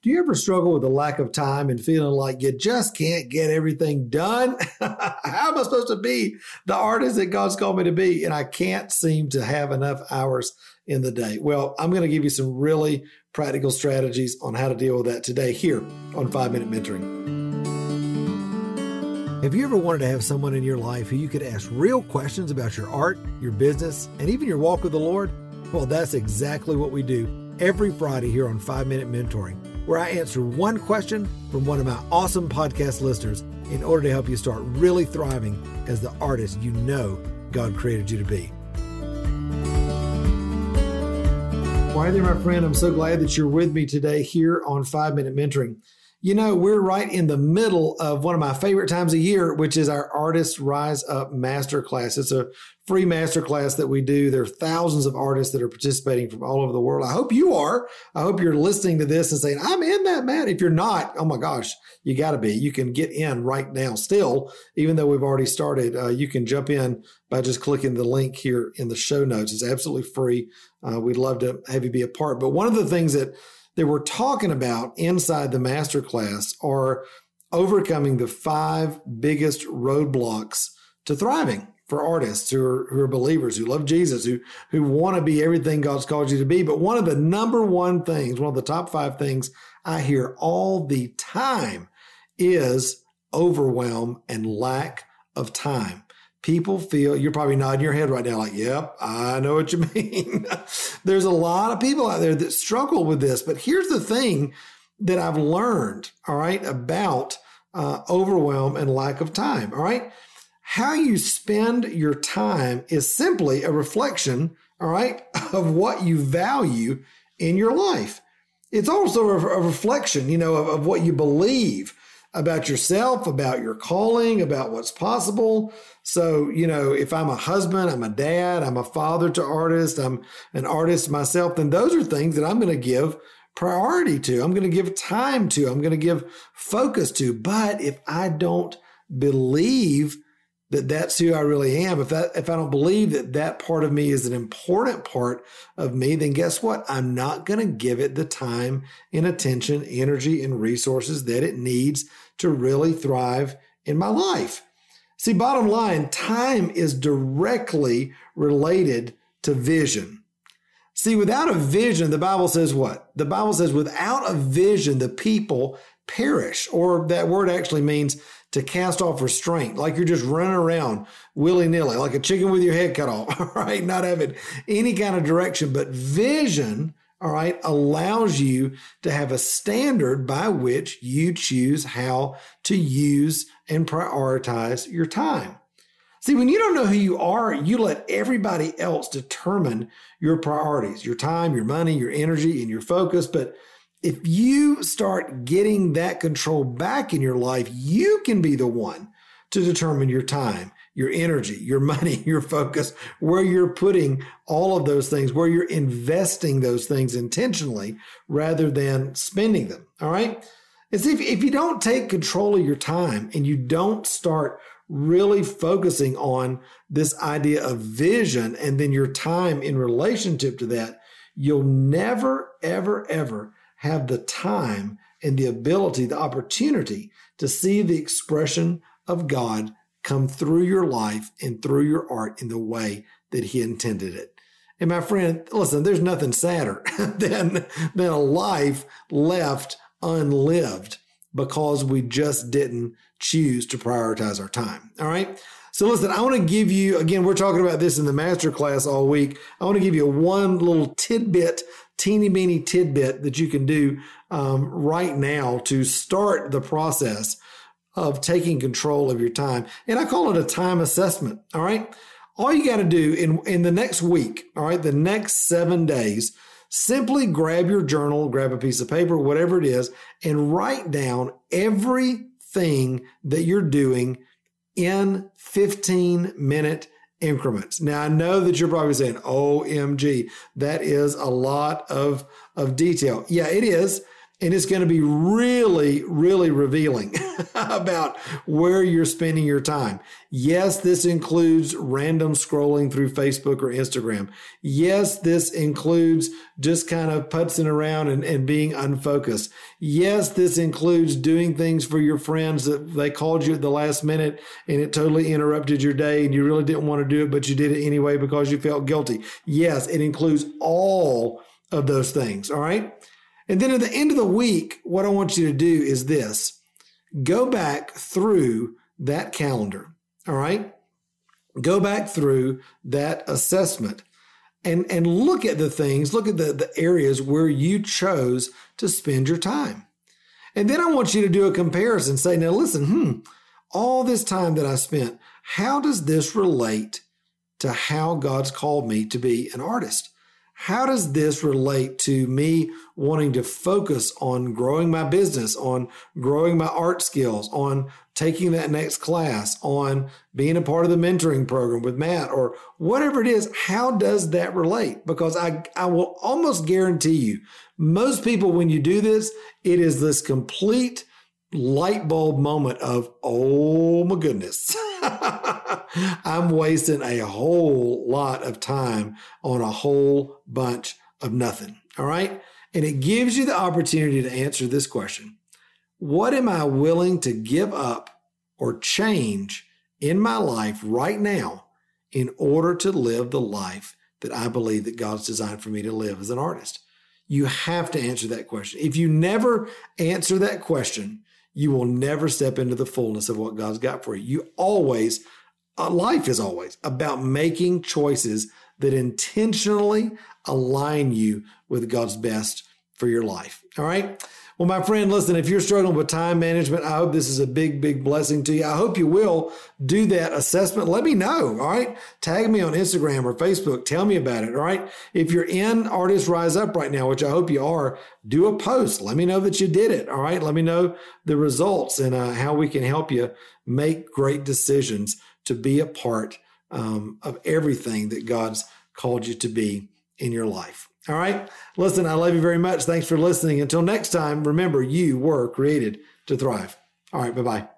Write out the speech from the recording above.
Do you ever struggle with a lack of time and feeling like you just can't get everything done? How am I supposed to be the artist that God's called me to be? And I can't seem to have enough hours in the day. Well, I'm going to give you some really practical strategies on how to deal with that today here on 5 Minute Mentoring. Have you ever wanted to have someone in your life who you could ask real questions about your art, your business, and even your walk with the Lord? Well, that's exactly what we do every Friday here on 5 Minute Mentoring, where I answer one question from one of my awesome podcast listeners in order to help you start really thriving as the artist you know God created you to be. Why there, my friend? I'm so glad that you're with me today here on 5 Minute Mentoring. You know, we're right in the middle of one of my favorite times of year, which is our Artists Rise Up Masterclass. It's a free masterclass that we do. There are thousands of artists that are participating from all over the world. I hope you are. I hope you're listening to this and saying, I'm in that, man. If you're not, oh my gosh, you got to be. You can get in right now still, even though we've already started. Uh, you can jump in by just clicking the link here in the show notes. It's absolutely free. Uh, we'd love to have you be a part. But one of the things that that we're talking about inside the masterclass are overcoming the five biggest roadblocks to thriving for artists who are, who are believers, who love Jesus, who, who want to be everything God's called you to be. But one of the number one things, one of the top five things I hear all the time is overwhelm and lack of time people feel you're probably nodding your head right now like yep i know what you mean. There's a lot of people out there that struggle with this but here's the thing that i've learned all right about uh, overwhelm and lack of time all right? How you spend your time is simply a reflection all right of what you value in your life. It's also a, a reflection you know of, of what you believe about yourself, about your calling, about what's possible. So, you know, if I'm a husband, I'm a dad, I'm a father to artists, I'm an artist myself, then those are things that I'm going to give priority to. I'm going to give time to. I'm going to give focus to. But if I don't believe that that's who I really am, if that if I don't believe that that part of me is an important part of me, then guess what? I'm not going to give it the time and attention, energy and resources that it needs to really thrive in my life. See, bottom line, time is directly related to vision. See, without a vision, the Bible says what? The Bible says without a vision, the people perish, or that word actually means to cast off restraint, like you're just running around willy nilly, like a chicken with your head cut off, right? Not having any kind of direction. But vision, all right, allows you to have a standard by which you choose how to use and prioritize your time. See, when you don't know who you are, you let everybody else determine your priorities, your time, your money, your energy, and your focus. But if you start getting that control back in your life, you can be the one to determine your time, your energy, your money, your focus, where you're putting all of those things, where you're investing those things intentionally rather than spending them. All right. See, if, if you don't take control of your time and you don't start really focusing on this idea of vision and then your time in relationship to that, you'll never, ever, ever have the time and the ability, the opportunity to see the expression of God come through your life and through your art in the way that He intended it. And my friend, listen, there's nothing sadder than, than a life left unlived because we just didn't choose to prioritize our time. All right. So listen, I want to give you, again, we're talking about this in the master class all week. I want to give you one little tidbit teeny beeny tidbit that you can do um, right now to start the process of taking control of your time. And I call it a time assessment. All right. All you got to do in, in the next week, all right, the next seven days, simply grab your journal, grab a piece of paper, whatever it is, and write down everything that you're doing in 15 minute increments. Now I know that you're probably saying, OMG, that is a lot of, of detail. Yeah, it is. And it's going to be really, really revealing about where you're spending your time. Yes, this includes random scrolling through Facebook or Instagram. Yes, this includes just kind of putzing around and, and being unfocused. Yes, this includes doing things for your friends that they called you at the last minute and it totally interrupted your day and you really didn't want to do it, but you did it anyway because you felt guilty. Yes, it includes all of those things. All right. And then at the end of the week, what I want you to do is this go back through that calendar. All right. Go back through that assessment and, and look at the things, look at the, the areas where you chose to spend your time. And then I want you to do a comparison. Say, now listen, hmm, all this time that I spent, how does this relate to how God's called me to be an artist? How does this relate to me wanting to focus on growing my business, on growing my art skills, on taking that next class, on being a part of the mentoring program with Matt, or whatever it is? How does that relate? Because I, I will almost guarantee you, most people, when you do this, it is this complete light bulb moment of, oh my goodness. I'm wasting a whole lot of time on a whole bunch of nothing. All right. And it gives you the opportunity to answer this question What am I willing to give up or change in my life right now in order to live the life that I believe that God's designed for me to live as an artist? You have to answer that question. If you never answer that question, you will never step into the fullness of what God's got for you. You always uh, life is always about making choices that intentionally align you with God's best for your life. All right. Well, my friend, listen, if you're struggling with time management, I hope this is a big, big blessing to you. I hope you will do that assessment. Let me know. All right. Tag me on Instagram or Facebook. Tell me about it. All right. If you're in Artists Rise Up right now, which I hope you are, do a post. Let me know that you did it. All right. Let me know the results and uh, how we can help you make great decisions to be a part um, of everything that God's called you to be in your life. All right. Listen, I love you very much. Thanks for listening. Until next time, remember you were created to thrive. All right. Bye bye.